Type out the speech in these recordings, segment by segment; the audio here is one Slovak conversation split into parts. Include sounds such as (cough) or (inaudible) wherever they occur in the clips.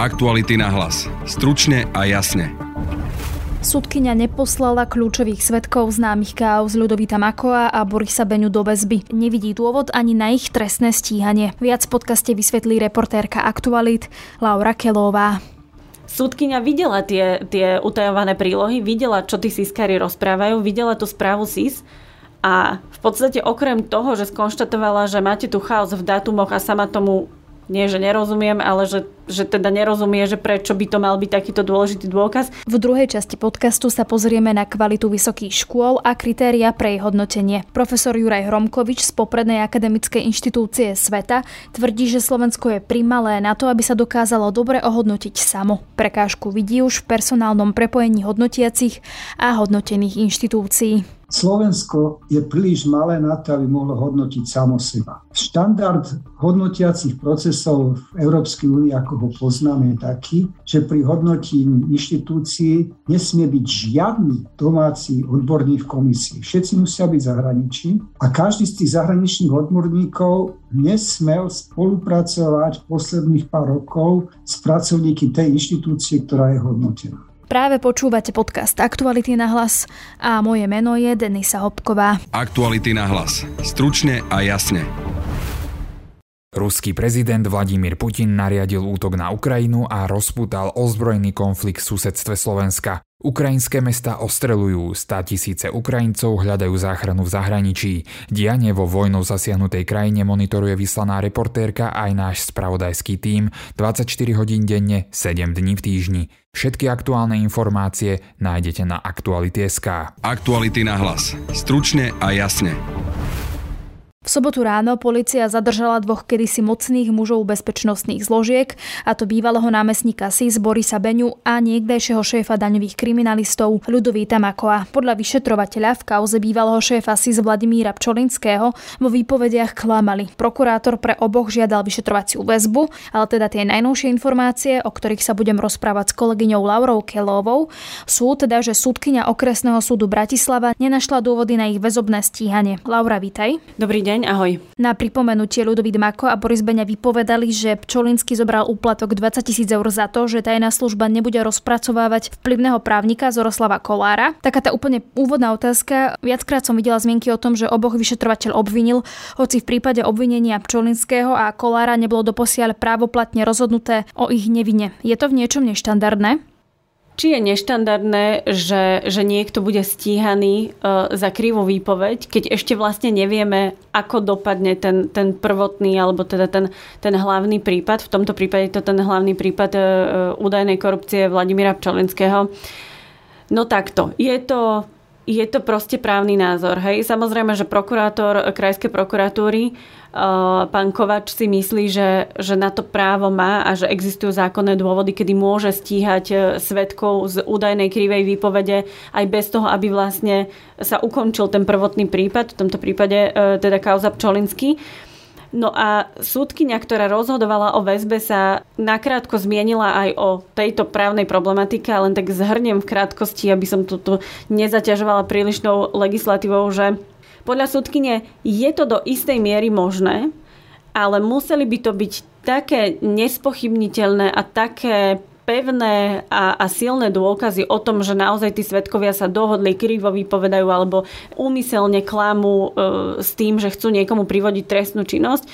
Aktuality na hlas. Stručne a jasne. Sudkynia neposlala kľúčových svetkov známych káuz Ľudovita Makoa a Borisa Beňu do väzby. Nevidí dôvod ani na ich trestné stíhanie. Viac v podcaste vysvetlí reportérka Aktualit Laura Kelová. Súdkynia videla tie, tie utajované prílohy, videla, čo tí sískari rozprávajú, videla tú správu SIS a v podstate okrem toho, že skonštatovala, že máte tu chaos v dátumoch a sama tomu nie, že nerozumiem, ale že, že teda nerozumie, že prečo by to mal byť takýto dôležitý dôkaz. V druhej časti podcastu sa pozrieme na kvalitu vysokých škôl a kritéria pre jej hodnotenie. Profesor Juraj Hromkovič z poprednej akademickej inštitúcie Sveta tvrdí, že Slovensko je primalé na to, aby sa dokázalo dobre ohodnotiť samo. Prekážku vidí už v personálnom prepojení hodnotiacich a hodnotených inštitúcií. Slovensko je príliš malé na to, aby mohlo hodnotiť samo seba. Štandard hodnotiacich procesov v Európskej únii, ako ho poznáme, je taký, že pri hodnotení inštitúcií nesmie byť žiadny domáci odborník v komisii. Všetci musia byť zahraničí a každý z tých zahraničných odborníkov nesmel spolupracovať posledných pár rokov s pracovníky tej inštitúcie, ktorá je hodnotená. Práve počúvate podcast Aktuality na hlas a moje meno je Denisa Hopková. Aktuality na hlas. Stručne a jasne. Ruský prezident Vladimír Putin nariadil útok na Ukrajinu a rozputal ozbrojený konflikt v susedstve Slovenska. Ukrajinské mesta ostrelujú, stá tisíce Ukrajincov hľadajú záchranu v zahraničí. Dianie vo vojnou zasiahnutej krajine monitoruje vyslaná reportérka aj náš spravodajský tím 24 hodín denne, 7 dní v týždni. Všetky aktuálne informácie nájdete na Aktuality.sk. Aktuality na hlas. Stručne a jasne. V sobotu ráno policia zadržala dvoch kedysi mocných mužov bezpečnostných zložiek, a to bývalého námestníka SIS Borisa Beňu a niekdejšieho šéfa daňových kriminalistov Ľudovíta Makoa. Podľa vyšetrovateľa v kauze bývalého šéfa SIS Vladimíra Pčolinského vo výpovediach klamali. Prokurátor pre oboch žiadal vyšetrovaciu väzbu, ale teda tie najnovšie informácie, o ktorých sa budem rozprávať s kolegyňou Laurou Kelovou, sú teda, že súdkyňa okresného súdu Bratislava nenašla dôvody na ich väzobné stíhanie. Laura, vítaj. Dobrý deň deň, ahoj. Na pripomenutie Ľudovít Mako a Boris Beňa vypovedali, že Pčolinsky zobral úplatok 20 tisíc eur za to, že tajná služba nebude rozpracovávať vplyvného právnika Zoroslava Kolára. Taká tá úplne úvodná otázka. Viackrát som videla zmienky o tom, že oboch vyšetrovateľ obvinil, hoci v prípade obvinenia Pčolinského a Kolára nebolo doposiaľ právoplatne rozhodnuté o ich nevine. Je to v niečom neštandardné? Či je neštandardné, že, že niekto bude stíhaný uh, za krivú výpoveď, keď ešte vlastne nevieme, ako dopadne ten, ten prvotný, alebo teda ten, ten hlavný prípad. V tomto prípade to ten hlavný prípad uh, údajnej korupcie Vladimíra Pčolinského. No takto, je to je to proste právny názor. Hej? Samozrejme, že prokurátor krajskej prokuratúry pán Kovač si myslí, že, že na to právo má a že existujú zákonné dôvody, kedy môže stíhať e, svetkov z údajnej krivej výpovede aj bez toho, aby vlastne sa ukončil ten prvotný prípad, v tomto prípade e, teda kauza Pčolinsky. No a súdkynia, ktorá rozhodovala o väzbe, sa nakrátko zmienila aj o tejto právnej problematike, len tak zhrnem v krátkosti, aby som tu, tu nezaťažovala prílišnou legislatívou, že podľa súdkyne je to do istej miery možné, ale museli by to byť také nespochybniteľné a také pevné a, a silné dôkazy o tom, že naozaj tí svetkovia sa dohodli, krivo vypovedajú alebo úmyselne klamú e, s tým, že chcú niekomu privodiť trestnú činnosť. E,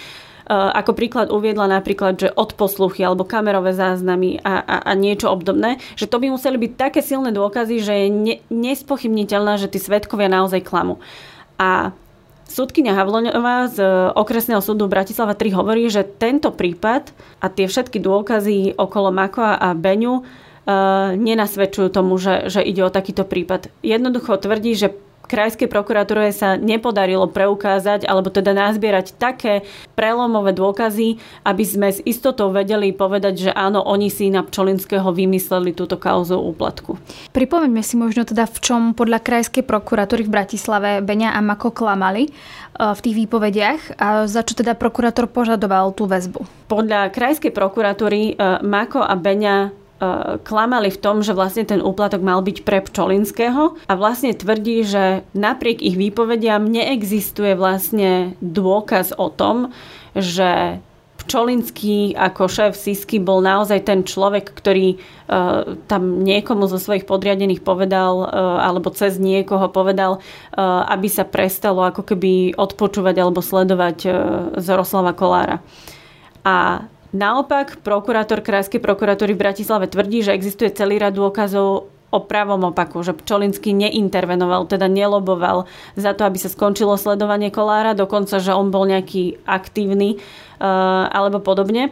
ako príklad uviedla napríklad, že odposluchy alebo kamerové záznamy a, a, a niečo obdobné, že to by museli byť také silné dôkazy, že je ne, nespochybniteľné, že tí svetkovia naozaj klamú. A Súdkynia Havloňová z okresného súdu Bratislava 3 hovorí, že tento prípad a tie všetky dôkazy okolo Makoa a Beňu e, nenasvedčujú tomu, že, že ide o takýto prípad. Jednoducho tvrdí, že Krajskej prokuratúre sa nepodarilo preukázať alebo teda nazbierať také prelomové dôkazy, aby sme s istotou vedeli povedať, že áno, oni si na Pčolinského vymysleli túto kauzu úplatku. Pripomeňme si možno teda, v čom podľa Krajskej prokuratúry v Bratislave Beňa a Mako klamali e, v tých výpovediach a za čo teda prokurátor požadoval tú väzbu? Podľa Krajskej prokuratúry e, Mako a Beňa klamali v tom, že vlastne ten úplatok mal byť pre Pčolinského a vlastne tvrdí, že napriek ich výpovediam neexistuje vlastne dôkaz o tom, že Pčolinský ako šéf Sisky bol naozaj ten človek, ktorý uh, tam niekomu zo svojich podriadených povedal uh, alebo cez niekoho povedal, uh, aby sa prestalo ako keby odpočúvať alebo sledovať uh, Zoroslava Kolára. A naopak prokurátor Krajskej prokuratúry v Bratislave tvrdí, že existuje celý rad dôkazov o pravom opaku, že Pčolinský neintervenoval, teda neloboval za to, aby sa skončilo sledovanie Kolára, dokonca, že on bol nejaký aktívny uh, alebo podobne.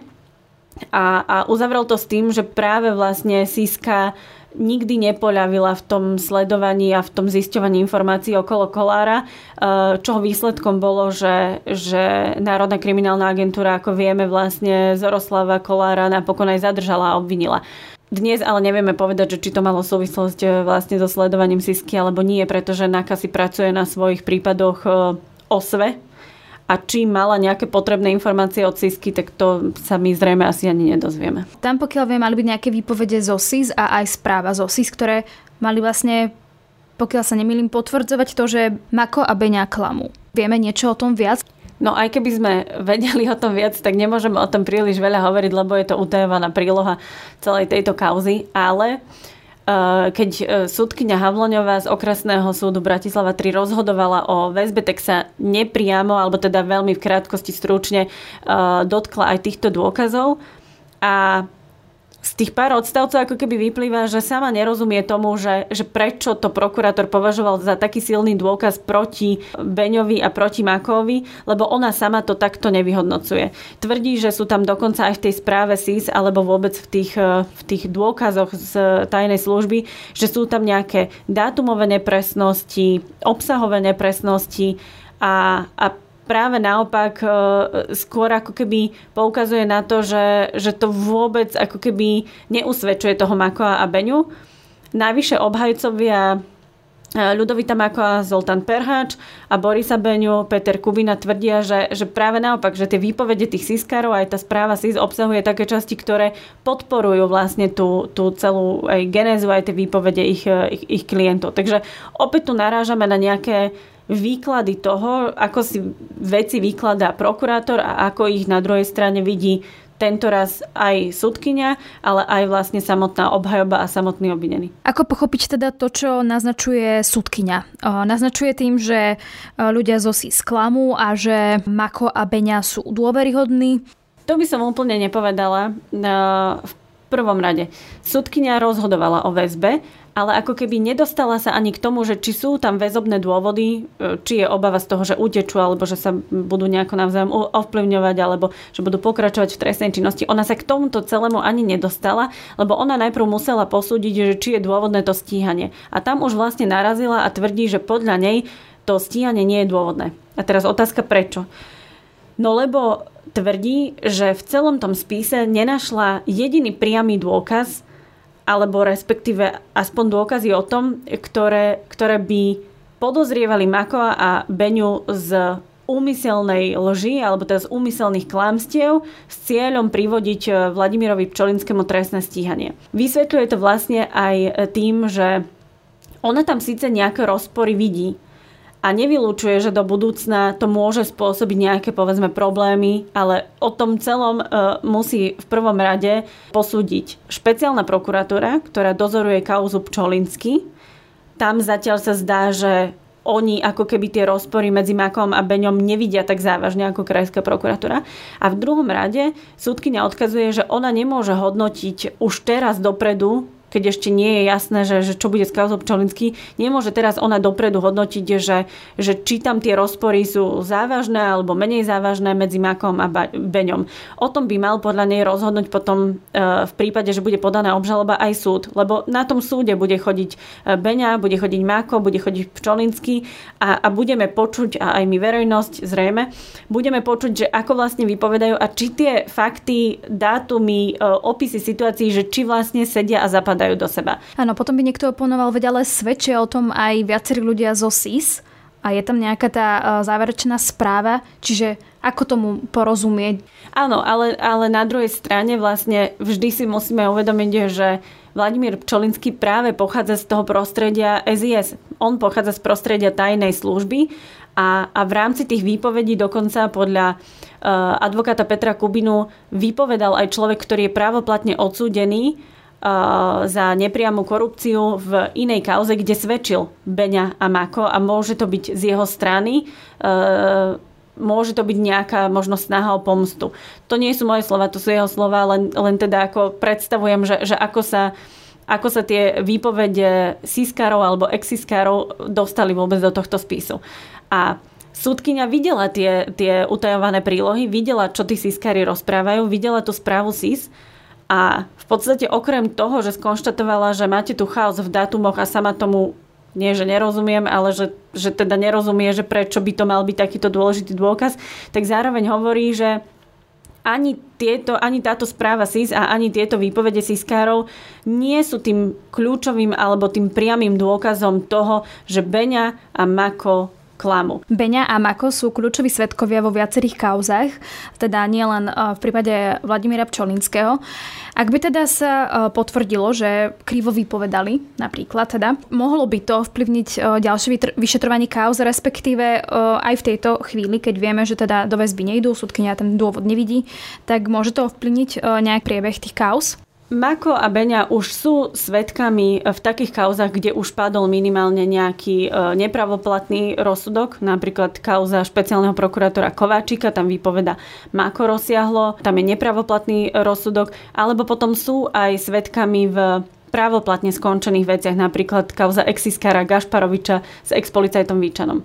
A, a uzavrel to s tým, že práve vlastne Siska nikdy nepoľavila v tom sledovaní a v tom zisťovaní informácií okolo Kolára, uh, čo výsledkom bolo, že, že Národná kriminálna agentúra, ako vieme, vlastne Zoroslava Kolára napokon aj zadržala a obvinila. Dnes ale nevieme povedať, že či to malo súvislosť e, vlastne so sledovaním Sisky alebo nie, pretože NAKA si pracuje na svojich prípadoch e, osve a či mala nejaké potrebné informácie od SISky, tak to sa my zrejme asi ani nedozvieme. Tam pokiaľ viem, mali byť nejaké výpovede zo SIS a aj správa zo SIS, ktoré mali vlastne, pokiaľ sa nemýlim, potvrdzovať to, že Mako a Beňa klamú. Vieme niečo o tom viac? No aj keby sme vedeli o tom viac, tak nemôžeme o tom príliš veľa hovoriť, lebo je to utajovaná príloha celej tejto kauzy, ale eh, keď eh, súdkynia Havloňová z okresného súdu Bratislava 3 rozhodovala o väzbe, tak sa nepriamo, alebo teda veľmi v krátkosti stručne eh, dotkla aj týchto dôkazov. A z tých pár odstavcov ako keby vyplýva, že sama nerozumie tomu, že, že prečo to prokurátor považoval za taký silný dôkaz proti Beňovi a proti Makovi, lebo ona sama to takto nevyhodnocuje. Tvrdí, že sú tam dokonca aj v tej správe SIS alebo vôbec v tých, v tých dôkazoch z tajnej služby, že sú tam nejaké dátumové nepresnosti, obsahové nepresnosti a, a práve naopak e, skôr ako keby poukazuje na to, že, že to vôbec ako keby neusvedčuje toho Makoa a Beňu. Najvyššie obhajcovia e, Ľudovita Makoa, Zoltán Perháč a Borisa Beňu, Peter Kubina tvrdia, že, že práve naopak, že tie výpovede tých siskárov aj tá správa SIS obsahuje také časti, ktoré podporujú vlastne tú, tú celú aj genézu, aj tie výpovede ich, ich, ich klientov. Takže opäť tu narážame na nejaké výklady toho, ako si veci vykladá prokurátor a ako ich na druhej strane vidí tento raz aj súdkynia, ale aj vlastne samotná obhajoba a samotný obvinený. Ako pochopiť teda to, čo naznačuje súdkynia? Naznačuje tým, že ľudia zo si sklamú a že Mako a Beňa sú dôveryhodní? To by som úplne nepovedala. V prvom rade, súdkynia rozhodovala o väzbe ale ako keby nedostala sa ani k tomu, že či sú tam väzobné dôvody, e, či je obava z toho, že utečú, alebo že sa budú nejako navzájom ovplyvňovať, alebo že budú pokračovať v trestnej činnosti. Ona sa k tomuto celému ani nedostala, lebo ona najprv musela posúdiť, že či je dôvodné to stíhanie. A tam už vlastne narazila a tvrdí, že podľa nej to stíhanie nie je dôvodné. A teraz otázka prečo. No lebo tvrdí, že v celom tom spise nenašla jediný priamy dôkaz, alebo respektíve aspoň dôkazy o tom, ktoré, ktoré by podozrievali Makoa a Beňu z úmyselnej lži alebo teda z úmyselných klamstiev s cieľom privodiť eh, Vladimirovi Pčolinskému trestné stíhanie. Vysvetľuje to vlastne aj tým, že ona tam síce nejaké rozpory vidí, a nevylúčuje, že do budúcna to môže spôsobiť nejaké povedzme problémy, ale o tom celom e, musí v prvom rade posúdiť špeciálna prokuratúra, ktorá dozoruje kauzu Pčolinsky. Tam zatiaľ sa zdá, že oni ako keby tie rozpory medzi Makom a Beňom nevidia tak závažne ako krajská prokuratúra. A v druhom rade súdkynia odkazuje, že ona nemôže hodnotiť už teraz dopredu keď ešte nie je jasné, že, že čo bude s kauzou Pčolinský, nemôže teraz ona dopredu hodnotiť, že, že či tam tie rozpory sú závažné alebo menej závažné medzi Makom a Beňom. O tom by mal podľa nej rozhodnúť potom e, v prípade, že bude podaná obžaloba aj súd, lebo na tom súde bude chodiť e, Beňa, bude chodiť Mako, bude chodiť Pčolinský a, a budeme počuť, a aj my verejnosť zrejme, budeme počuť, že ako vlastne vypovedajú a či tie fakty, dátumy, e, opisy situácií, že či vlastne sedia a zapadajú zapadajú do seba. Áno, potom by niekto oponoval, veď ale svedčia o tom aj viacerí ľudia zo SIS a je tam nejaká tá e, záverečná správa, čiže ako tomu porozumieť? Áno, ale, ale na druhej strane vlastne vždy si musíme uvedomiť, že Vladimír Pčolinský práve pochádza z toho prostredia SIS. On pochádza z prostredia tajnej služby A, a v rámci tých výpovedí dokonca podľa uh, advokáta Petra Kubinu vypovedal aj človek, ktorý je právoplatne odsúdený za nepriamu korupciu v inej kauze, kde svedčil Beňa a Mako a môže to byť z jeho strany. Uh, môže to byť nejaká možnosť snaha o pomstu. To nie sú moje slova, to sú jeho slova, len, len teda ako predstavujem, že, že ako sa ako sa tie výpovede siskárov alebo exiskárov dostali vôbec do tohto spisu. A súdkynia videla tie, tie utajované prílohy, videla, čo tí siskári rozprávajú, videla tú správu SIS a v podstate okrem toho, že skonštatovala, že máte tu chaos v dátumoch a sama tomu nie, že nerozumiem, ale že, že teda nerozumie, že prečo by to mal byť takýto dôležitý dôkaz, tak zároveň hovorí, že ani, tieto, ani táto správa SIS a ani tieto výpovede SISkárov nie sú tým kľúčovým alebo tým priamým dôkazom toho, že Beňa a Mako klamu. Beňa a Mako sú kľúčoví svetkovia vo viacerých kauzách, teda nielen v prípade Vladimíra Pčolinského. Ak by teda sa e, potvrdilo, že krivo vypovedali napríklad, teda, mohlo by to vplyvniť e, ďalšie vyšetrovanie kauz, respektíve aj v tejto chvíli, keď vieme, že teda do väzby nejdú, súdkynia ten dôvod nevidí, tak môže to ovplyvniť nejak priebeh tých kauz? Mako a Beňa už sú svetkami v takých kauzach, kde už padol minimálne nejaký nepravoplatný rozsudok, napríklad kauza špeciálneho prokurátora Kováčika, tam vypoveda Mako rozsiahlo, tam je nepravoplatný rozsudok, alebo potom sú aj svetkami v právoplatne skončených veciach, napríklad kauza exiskára Gašparoviča s expolicajtom Výčanom.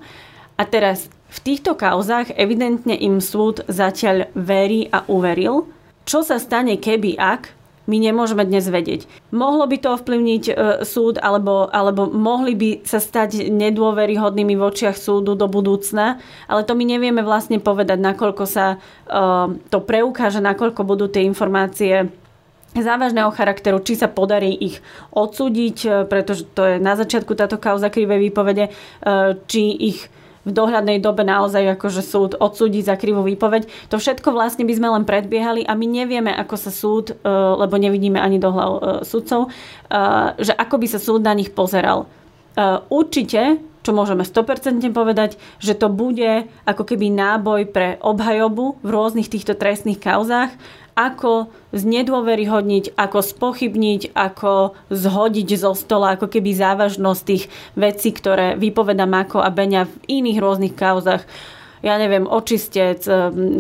A teraz v týchto kauzách evidentne im súd zatiaľ verí a uveril, čo sa stane keby ak my nemôžeme dnes vedieť. Mohlo by to ovplyvniť e, súd, alebo, alebo mohli by sa stať nedôveryhodnými v očiach súdu do budúcna, ale to my nevieme vlastne povedať, nakoľko sa e, to preukáže, nakoľko budú tie informácie závažného charakteru, či sa podarí ich odsúdiť, e, pretože to je na začiatku táto kauza krivé výpovede, e, či ich v dohľadnej dobe naozaj akože súd odsúdi za krivú výpoveď. To všetko vlastne by sme len predbiehali a my nevieme, ako sa súd, e, lebo nevidíme ani do hlav e, sudcov, e, že ako by sa súd na nich pozeral. Určite, čo môžeme 100% povedať, že to bude ako keby náboj pre obhajobu v rôznych týchto trestných kauzách ako znedôveryhodniť, ako spochybniť, ako zhodiť zo stola, ako keby závažnosť tých vecí, ktoré vypoveda Mako a Beňa v iných rôznych kauzach ja neviem, očistec,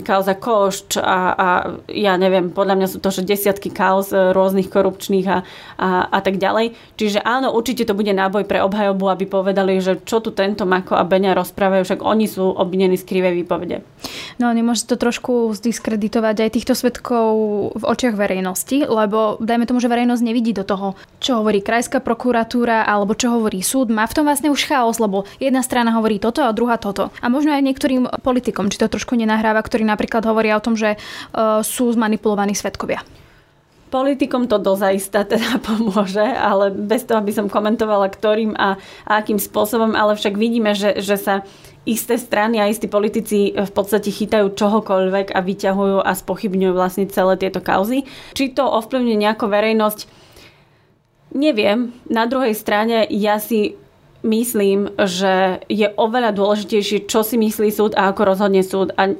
kauza košč a, a ja neviem, podľa mňa sú to že desiatky kauz e, rôznych korupčných a, a, a tak ďalej. Čiže áno, určite to bude náboj pre obhajobu, aby povedali, že čo tu tento Mako a Beňa rozprávajú, však oni sú obvinení z krivej výpovede. No, nemôže to trošku zdiskreditovať aj týchto svetkov v očiach verejnosti, lebo dajme tomu, že verejnosť nevidí do toho, čo hovorí krajská prokuratúra alebo čo hovorí súd. Má v tom vlastne už chaos, lebo jedna strana hovorí toto a druhá toto. A možno aj niektorým politikom, či to trošku nenahráva, ktorí napríklad hovoria o tom, že uh, sú zmanipulovaní svetkovia. Politikom to dozaista teda (laughs) pomôže, ale bez toho, aby som komentovala ktorým a, a akým spôsobom, ale však vidíme, že, že sa isté strany a istí politici v podstate chytajú čohokoľvek a vyťahujú a spochybňujú vlastne celé tieto kauzy. Či to ovplyvňuje nejako verejnosť, neviem. Na druhej strane ja si myslím, že je oveľa dôležitejšie, čo si myslí súd a ako rozhodne súd. A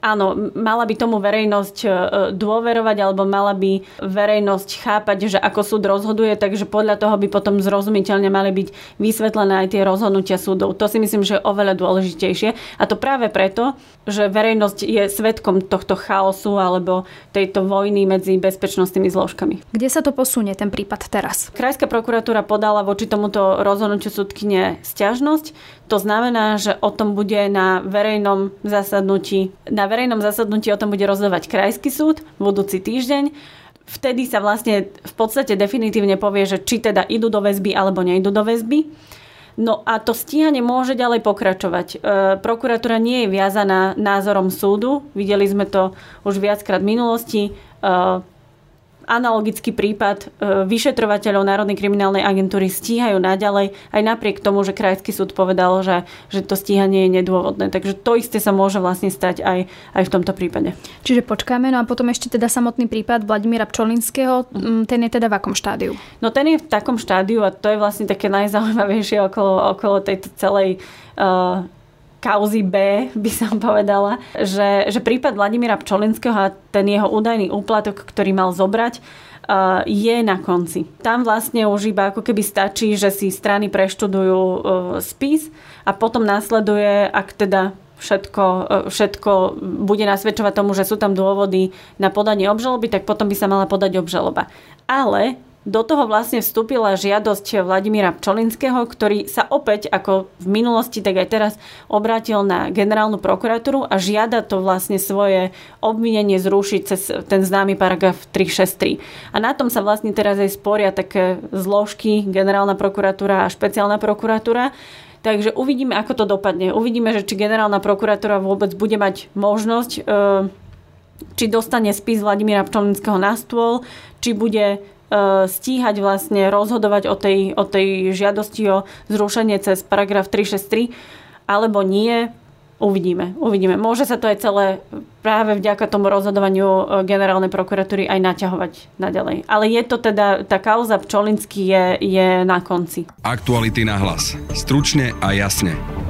áno, mala by tomu verejnosť e, dôverovať alebo mala by verejnosť chápať, že ako súd rozhoduje, takže podľa toho by potom zrozumiteľne mali byť vysvetlené aj tie rozhodnutia súdov. To si myslím, že je oveľa dôležitejšie. A to práve preto, že verejnosť je svetkom tohto chaosu alebo tejto vojny medzi bezpečnostnými zložkami. Kde sa to posunie, ten prípad teraz? Krajská prokuratúra podala voči tomuto rozhodnutiu súdkyne stiažnosť. To znamená, že o tom bude na verejnom zasadnutí, na verejnom zasadnutí o tom bude rozhodovať Krajský súd budúci týždeň. Vtedy sa vlastne v podstate definitívne povie, že či teda idú do väzby alebo nejdú do väzby. No a to stíhanie môže ďalej pokračovať. E, prokuratúra nie je viazaná názorom súdu. Videli sme to už viackrát v minulosti. E, analogický prípad e, vyšetrovateľov Národnej kriminálnej agentúry stíhajú naďalej, aj napriek tomu, že Krajský súd povedal, že, že to stíhanie je nedôvodné. Takže to isté sa môže vlastne stať aj, aj v tomto prípade. Čiže počkáme, no a potom ešte teda samotný prípad Vladimíra Pčolinského, ten je teda v akom štádiu? No ten je v takom štádiu a to je vlastne také najzaujímavejšie okolo, okolo tejto celej uh, kauzy B, by som povedala, že, že prípad Vladimíra Pčolinského a ten jeho údajný úplatok, ktorý mal zobrať, je na konci. Tam vlastne už iba ako keby stačí, že si strany preštudujú spis a potom následuje, ak teda všetko, všetko bude nasvedčovať tomu, že sú tam dôvody na podanie obžaloby, tak potom by sa mala podať obžaloba. Ale do toho vlastne vstúpila žiadosť Vladimíra Pčolinského, ktorý sa opäť, ako v minulosti, tak aj teraz obrátil na generálnu prokuratúru a žiada to vlastne svoje obvinenie zrušiť cez ten známy paragraf 363. A na tom sa vlastne teraz aj sporia také zložky, generálna prokuratúra a špeciálna prokuratúra. Takže uvidíme, ako to dopadne. Uvidíme, že či generálna prokuratúra vôbec bude mať možnosť e, či dostane spis Vladimíra Pčolinského na stôl, či bude stíhať vlastne, rozhodovať o tej, o tej žiadosti o zrušenie cez paragraf 363, alebo nie, uvidíme. Uvidíme. Môže sa to aj celé práve vďaka tomu rozhodovaniu e, generálnej prokuratúry aj naťahovať naďalej. Ale je to teda, tá kauza Pčolinský je, je na konci. Aktuality na hlas. Stručne a jasne.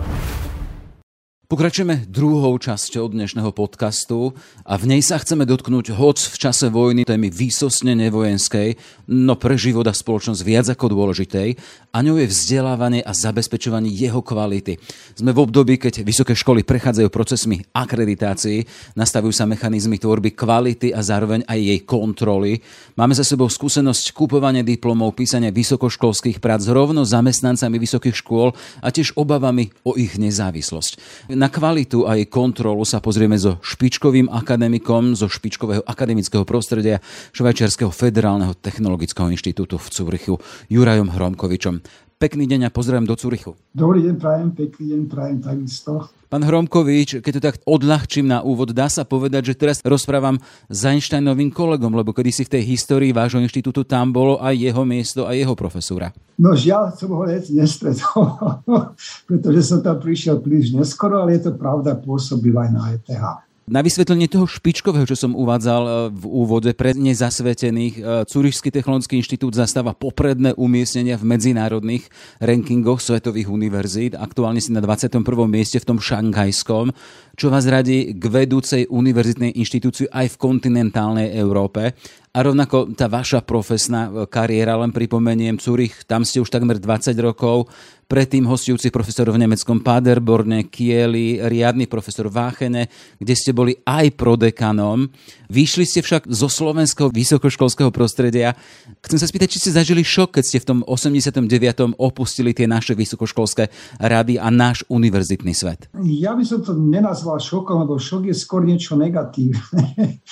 Pokračujeme druhou časťou dnešného podcastu a v nej sa chceme dotknúť hoc v čase vojny témy výsostne nevojenskej, no pre život a spoločnosť viac ako dôležitej a ňou je vzdelávanie a zabezpečovanie jeho kvality. Sme v období, keď vysoké školy prechádzajú procesmi akreditácií, nastavujú sa mechanizmy tvorby kvality a zároveň aj jej kontroly. Máme za sebou skúsenosť kupovania diplomov, písania vysokoškolských prác rovno zamestnancami vysokých škôl a tiež obavami o ich nezávislosť. Na kvalitu a jej kontrolu sa pozrieme so špičkovým akademikom zo špičkového akademického prostredia Švajčiarského federálneho technologického inštitútu v Cúrichu Jurajom Hromkovičom. Pekný deň a pozdravím do Cúrichu. Dobrý deň, prajem, pekný deň, prajem takisto. Pán Hromkovič, keď to tak odľahčím na úvod, dá sa povedať, že teraz rozprávam s Einsteinovým kolegom, lebo kedy si v tej histórii vášho inštitútu tam bolo aj jeho miesto a jeho profesúra. No žiaľ, som ho hneď nestretol, (laughs) pretože som tam prišiel príliš neskoro, ale je to pravda, pôsobil aj na ETH. Na vysvetlenie toho špičkového, čo som uvádzal e, v úvode pre nezasvetených, e, Curišský technologický inštitút zastáva popredné umiestnenia v medzinárodných rankingoch svetových univerzít. Aktuálne si na 21. mieste v tom šanghajskom, čo vás radí k vedúcej univerzitnej inštitúcii aj v kontinentálnej Európe. A rovnako tá vaša profesná e, kariéra, len pripomeniem, Zurich, tam ste už takmer 20 rokov, predtým hostujúci profesor v nemeckom Paderborne, Kieli, riadny profesor v Áchene, kde ste boli aj prodekanom. Vyšli ste však zo slovenského vysokoškolského prostredia. Chcem sa spýtať, či ste zažili šok, keď ste v tom 89. opustili tie naše vysokoškolské rady a náš univerzitný svet. Ja by som to nenazval šokom, lebo šok je skôr niečo negatívne.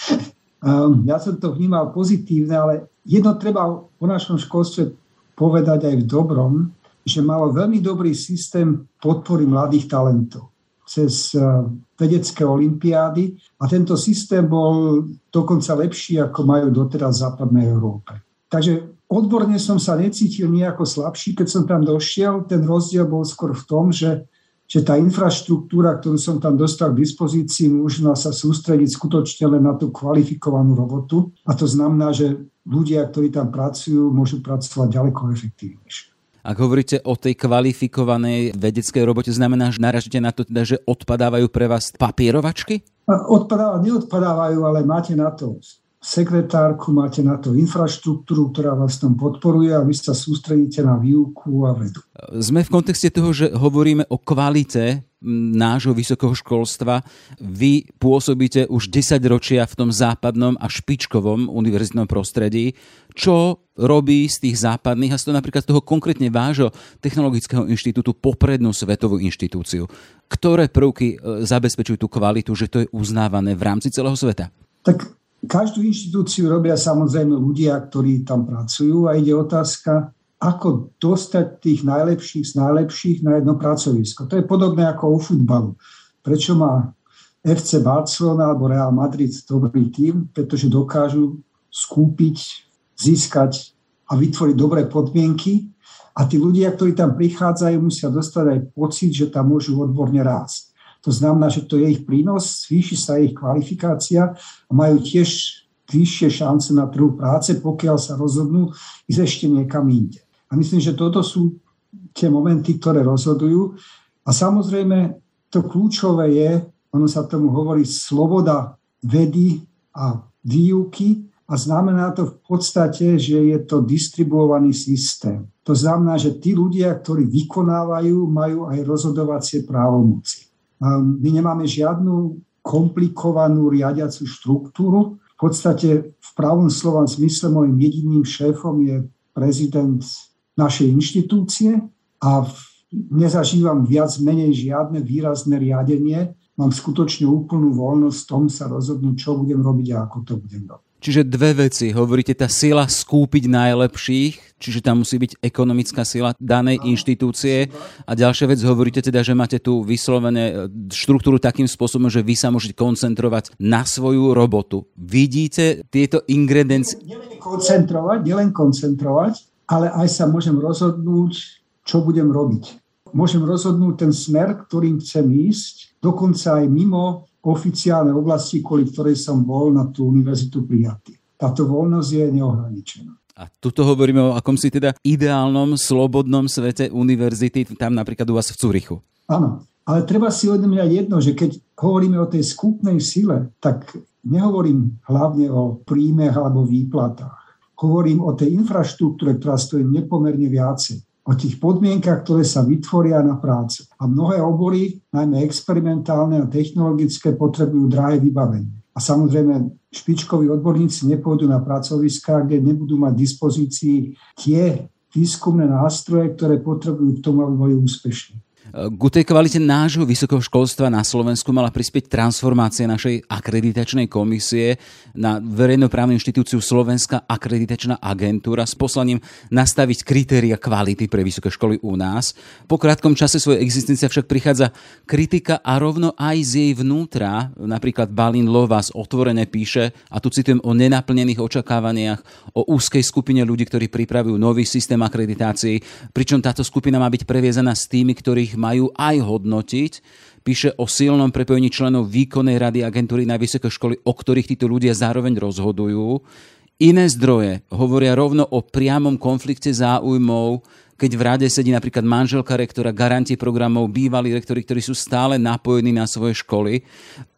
Um, (laughs) ja som to vnímal pozitívne, ale jedno treba o našom školstve povedať aj v dobrom, že malo veľmi dobrý systém podpory mladých talentov cez eh, vedecké olimpiády a tento systém bol dokonca lepší, ako majú doteraz v západnej Európe. Takže odborne som sa necítil nejako slabší, keď som tam došiel. Ten rozdiel bol skôr v tom, že, že tá infraštruktúra, ktorú som tam dostal k dispozícii, možno sa sústrediť skutočne len na tú kvalifikovanú robotu. A to znamená, že ľudia, ktorí tam pracujú, môžu pracovať ďaleko efektívnejšie. Ak hovoríte o tej kvalifikovanej vedeckej robote, znamená, že naražite na to, teda, že odpadávajú pre vás papierovačky? Odpadávajú, neodpadávajú, ale máte na to sekretárku, máte na to infraštruktúru, ktorá vás tam podporuje a vy sa sústredíte na výuku a vedu. Sme v kontexte toho, že hovoríme o kvalite nášho vysokého školstva. Vy pôsobíte už 10 ročia v tom západnom a špičkovom univerzitnom prostredí. Čo robí z tých západných a z toho napríklad z toho konkrétne vášho technologického inštitútu poprednú svetovú inštitúciu? Ktoré prvky e, zabezpečujú tú kvalitu, že to je uznávané v rámci celého sveta? Tak Každú inštitúciu robia samozrejme ľudia, ktorí tam pracujú a ide otázka, ako dostať tých najlepších z najlepších na jedno pracovisko. To je podobné ako u futbalu. Prečo má FC Barcelona alebo Real Madrid dobrý tým? Pretože dokážu skúpiť, získať a vytvoriť dobré podmienky a tí ľudia, ktorí tam prichádzajú, musia dostať aj pocit, že tam môžu odborne rásť. To znamená, že to je ich prínos, zvýši sa ich kvalifikácia a majú tiež vyššie šance na trhu práce, pokiaľ sa rozhodnú ísť ešte niekam inde. A myslím, že toto sú tie momenty, ktoré rozhodujú. A samozrejme, to kľúčové je, ono sa tomu hovorí sloboda vedy a výuky a znamená to v podstate, že je to distribuovaný systém. To znamená, že tí ľudia, ktorí vykonávajú, majú aj rozhodovacie právomoci. My nemáme žiadnu komplikovanú riadiacu štruktúru. V podstate v pravom slova zmysle môjim jediným šéfom je prezident našej inštitúcie a nezažívam viac menej žiadne výrazné riadenie. Mám skutočne úplnú voľnosť v tom sa rozhodnúť, čo budem robiť a ako to budem robiť. Čiže dve veci. Hovoríte, tá sila skúpiť najlepších, čiže tam musí byť ekonomická sila danej inštitúcie. A ďalšia vec, hovoríte teda, že máte tu vyslovene e, štruktúru takým spôsobom, že vy sa môžete koncentrovať na svoju robotu. Vidíte tieto ingrediencie? Nielen koncentrovať, nielen koncentrovať, ale aj sa môžem rozhodnúť, čo budem robiť. Môžem rozhodnúť ten smer, ktorým chcem ísť, dokonca aj mimo oficiálne oblasti, kvôli ktorej som bol na tú univerzitu prijatý. Táto voľnosť je neohraničená. A tuto hovoríme o akomsi teda ideálnom, slobodnom svete univerzity, tam napríklad u vás v Curichu. Áno, ale treba si uvedomiť jedno, že keď hovoríme o tej skupnej sile, tak nehovorím hlavne o príjmech alebo výplatách. Hovorím o tej infraštruktúre, ktorá stojí nepomerne viacej o tých podmienkach, ktoré sa vytvoria na prácu. A mnohé obory, najmä experimentálne a technologické, potrebujú drahé vybavenie. A samozrejme, špičkoví odborníci nepôjdu na pracoviská, kde nebudú mať dispozícii tie výskumné nástroje, ktoré potrebujú k tomu, aby boli úspešní. Ku tej kvalite nášho vysokého školstva na Slovensku mala prispieť transformácia našej akreditačnej komisie na verejnoprávnu inštitúciu Slovenská akreditačná agentúra s poslaním nastaviť kritéria kvality pre vysoké školy u nás. Po krátkom čase svojej existencie však prichádza kritika a rovno aj z jej vnútra. Napríklad Balín Lovas otvorene píše, a tu citujem o nenaplnených očakávaniach, o úzkej skupine ľudí, ktorí pripravujú nový systém akreditácií, pričom táto skupina má byť previezaná s tými, ktorých majú aj hodnotiť. Píše o silnom prepojení členov výkonnej rady agentúry na vysoké školy, o ktorých títo ľudia zároveň rozhodujú. Iné zdroje hovoria rovno o priamom konflikte záujmov, keď v rade sedí napríklad manželka rektora, garanti programov, bývalí rektori, ktorí sú stále napojení na svoje školy.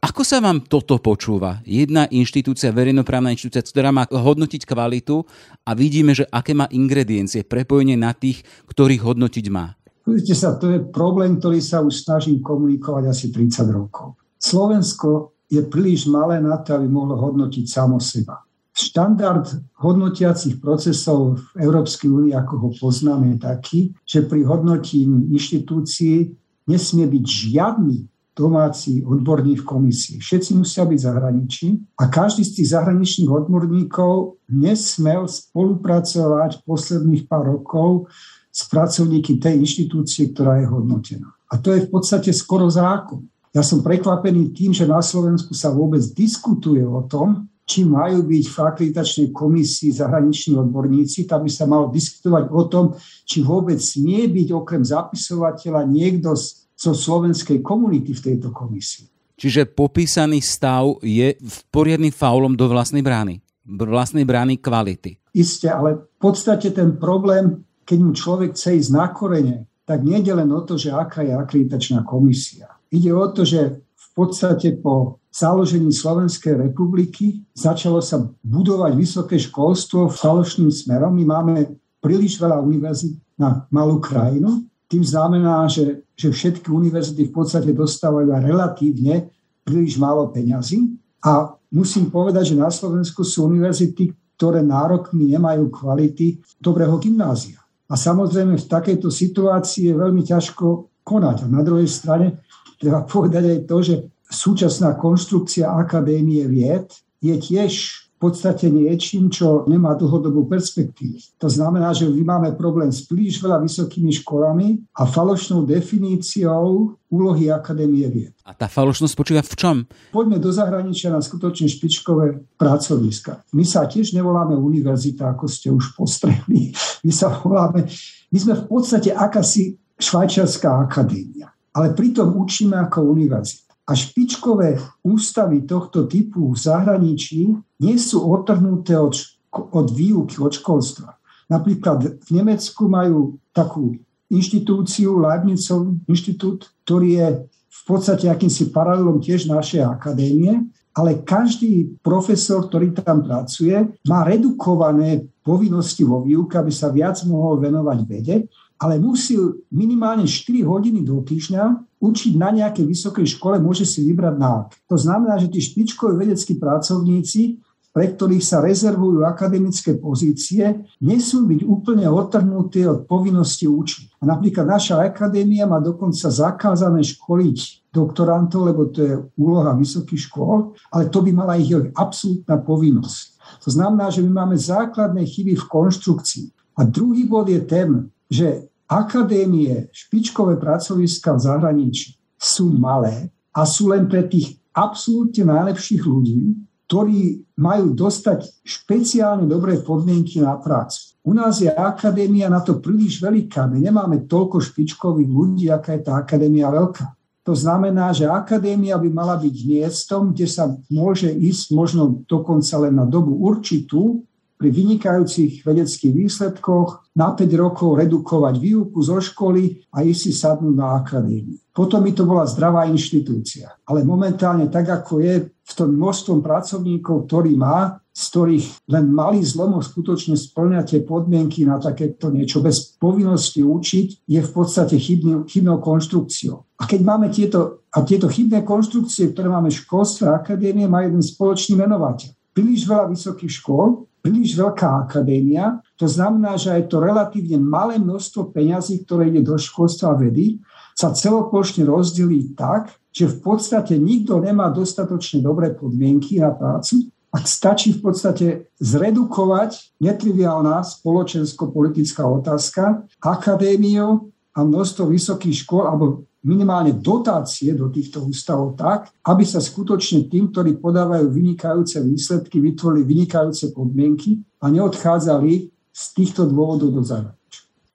Ako sa vám toto počúva? Jedna inštitúcia, verejnoprávna inštitúcia, ktorá má hodnotiť kvalitu a vidíme, že aké má ingrediencie, prepojenie na tých, ktorých hodnotiť má. Pozrite sa, to je problém, ktorý sa už snažím komunikovať asi 30 rokov. Slovensko je príliš malé na to, aby mohlo hodnotiť samo seba. Štandard hodnotiacich procesov v Európskej únii, ako ho poznáme, je taký, že pri hodnotení inštitúcií nesmie byť žiadny domáci odborník v komisii. Všetci musia byť zahraničí a každý z tých zahraničných odborníkov nesmel spolupracovať posledných pár rokov s pracovníky tej inštitúcie, ktorá je hodnotená. A to je v podstate skoro zákon. Ja som prekvapený tým, že na Slovensku sa vôbec diskutuje o tom, či majú byť v akreditačnej komisii zahraniční odborníci. Tam by sa malo diskutovať o tom, či vôbec nie byť okrem zapisovateľa niekto zo slovenskej komunity v tejto komisii. Čiže popísaný stav je v poriadnym faulom do vlastnej brány. Vlastnej brány kvality. Isté, ale v podstate ten problém keď mu človek chce ísť na korene, tak nie je len o to, že aká je akreditačná komisia. Ide o to, že v podstate po založení Slovenskej republiky začalo sa budovať vysoké školstvo falošným smerom. My máme príliš veľa univerzít na malú krajinu. Tým znamená, že, že všetky univerzity v podstate dostávajú aj relatívne príliš málo peňazí. A musím povedať, že na Slovensku sú univerzity, ktoré nárokmi nemajú kvality dobrého gymnázia. A samozrejme v takejto situácii je veľmi ťažko konať. A na druhej strane treba (laughs) povedať aj to, že súčasná konštrukcia Akadémie vied je tiež v podstate niečím, čo nemá dlhodobú perspektívu. To znamená, že my máme problém s príliš veľa vysokými školami a falošnou definíciou úlohy Akadémie vied. A tá falošnosť spočíva v čom? Poďme do zahraničia na skutočne špičkové pracoviska. My sa tiež nevoláme univerzita, ako ste už postrehli. (laughs) My sa voláme, my sme v podstate akási švajčiarská akadémia. Ale pritom učíme ako univerzita a špičkové ústavy tohto typu v zahraničí nie sú otrhnuté od, od výuky, od školstva. Napríklad v Nemecku majú takú inštitúciu, Leibnizov inštitút, ktorý je v podstate akýmsi paralelom tiež našej akadémie, ale každý profesor, ktorý tam pracuje, má redukované povinnosti vo výuke, aby sa viac mohol venovať vede, ale musí minimálne 4 hodiny do týždňa učiť na nejakej vysokej škole, môže si vybrať návk. To znamená, že tí špičkoví vedeckí pracovníci pre ktorých sa rezervujú akademické pozície, nesú byť úplne otrhnutí od povinnosti učiť. A napríklad naša akadémia má dokonca zakázané školiť doktorantov, lebo to je úloha vysokých škôl, ale to by mala ich absolútna povinnosť. To znamená, že my máme základné chyby v konštrukcii. A druhý bod je ten, že akadémie, špičkové pracoviska v zahraničí sú malé a sú len pre tých absolútne najlepších ľudí, ktorí majú dostať špeciálne dobré podmienky na prácu. U nás je akadémia na to príliš veľká. My nemáme toľko špičkových ľudí, aká je tá akadémia veľká. To znamená, že akadémia by mala byť miestom, kde sa môže ísť možno dokonca len na dobu určitú, pri vynikajúcich vedeckých výsledkoch na 5 rokov redukovať výuku zo školy a ísť si sadnúť na akadémiu. Potom by to bola zdravá inštitúcia. Ale momentálne tak, ako je v tom množstvom pracovníkov, ktorý má, z ktorých len malý zlomok skutočne splňa tie podmienky na takéto niečo bez povinnosti učiť, je v podstate chybný, chybnou konštrukciou. A keď máme tieto, a tieto chybné konštrukcie, ktoré máme v školstve a akadémie, má jeden spoločný menovateľ. Príliš veľa vysokých škôl, príliš veľká akadémia, to znamená, že aj to relatívne malé množstvo peňazí, ktoré ide do školstva vedy, sa celoplošne rozdelí tak, že v podstate nikto nemá dostatočne dobré podmienky na prácu a stačí v podstate zredukovať netriviálna spoločensko-politická otázka akadémiou a množstvo vysokých škôl alebo minimálne dotácie do týchto ústavov tak, aby sa skutočne tým, ktorí podávajú vynikajúce výsledky, vytvorili vynikajúce podmienky a neodchádzali z týchto dôvodov do zahraničia.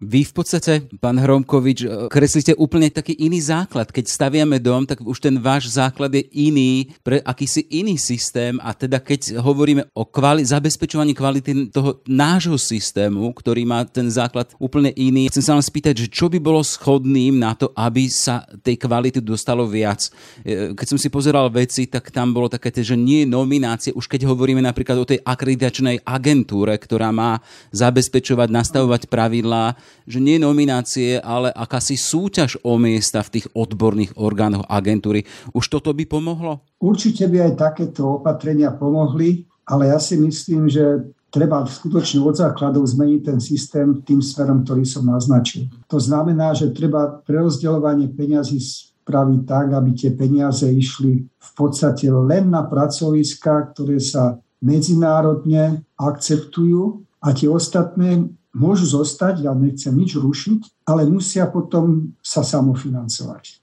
Vy v podstate, pán Hromkovič, e, kreslíte úplne taký iný základ. Keď staviame dom, tak už ten váš základ je iný pre akýsi iný systém a teda keď hovoríme o kvali- zabezpečovaní kvality toho nášho systému, ktorý má ten základ úplne iný, chcem sa vám spýtať, že čo by bolo schodným na to, aby sa tej kvality dostalo viac. E, keď som si pozeral veci, tak tam bolo také, že nie nominácie, už keď hovoríme napríklad o tej akreditačnej agentúre, ktorá má zabezpečovať, nastavovať pravidlá, že nie nominácie, ale akási súťaž o miesta v tých odborných orgánoch agentúry. Už toto by pomohlo? Určite by aj takéto opatrenia pomohli, ale ja si myslím, že treba skutočne od základov zmeniť ten systém tým smerom, ktorý som naznačil. To znamená, že treba prerozdeľovanie peňazí spraviť tak, aby tie peniaze išli v podstate len na pracoviska, ktoré sa medzinárodne akceptujú a tie ostatné môžu zostať, ja nechcem nič rušiť, ale musia potom sa samofinancovať.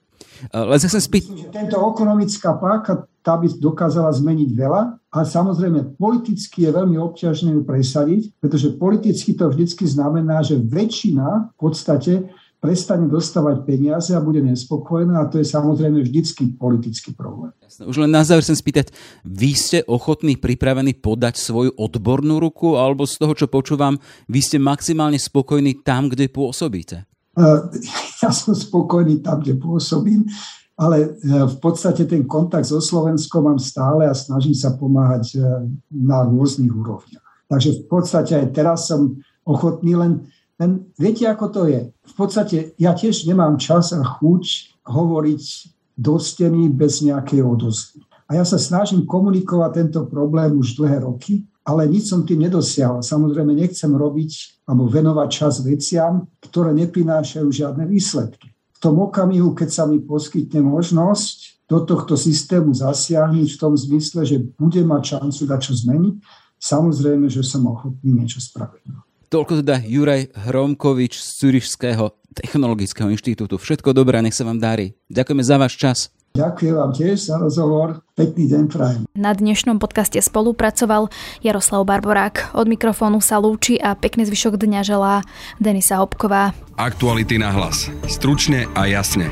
Len sa chcem spýt... Myslím, že tento ekonomická páka, tá by dokázala zmeniť veľa, ale samozrejme politicky je veľmi obťažné ju presadiť, pretože politicky to vždycky znamená, že väčšina v podstate prestane dostávať peniaze a bude nespokojná a to je samozrejme vždycky politický problém. Už len na záver chcem spýtať, vy ste ochotní, pripravení podať svoju odbornú ruku alebo z toho, čo počúvam, vy ste maximálne spokojní tam, kde pôsobíte? (laughs) Ja som spokojný tam, kde pôsobím, ale e, v podstate ten kontakt so Slovenskom mám stále a snažím sa pomáhať e, na rôznych úrovniach. Takže v podstate aj teraz som ochotný len len viete, ako to je? V podstate ja tiež nemám čas a chuť hovoriť do steny bez nejakej odozvy. A ja sa snažím komunikovať tento problém už dlhé roky, ale nič som tým nedosiahol. Samozrejme nechcem robiť alebo venovať čas veciam, ktoré neprinášajú žiadne výsledky. V tom okamihu, keď sa mi poskytne možnosť do tohto systému zasiahnuť v tom zmysle, že bude mať šancu dať čo zmeniť, samozrejme, že som ochotný niečo spraviť. Toľko teda Juraj Hromkovič z Curišského technologického inštitútu. Všetko dobré, nech sa vám darí. Ďakujeme za váš čas. Ďakujem vám tiež za rozhovor. Pekný deň prajem. Na dnešnom podcaste spolupracoval Jaroslav Barborák. Od mikrofónu sa lúči a pekný zvyšok dňa želá Denisa Hopková. Aktuality na hlas. Stručne a jasne.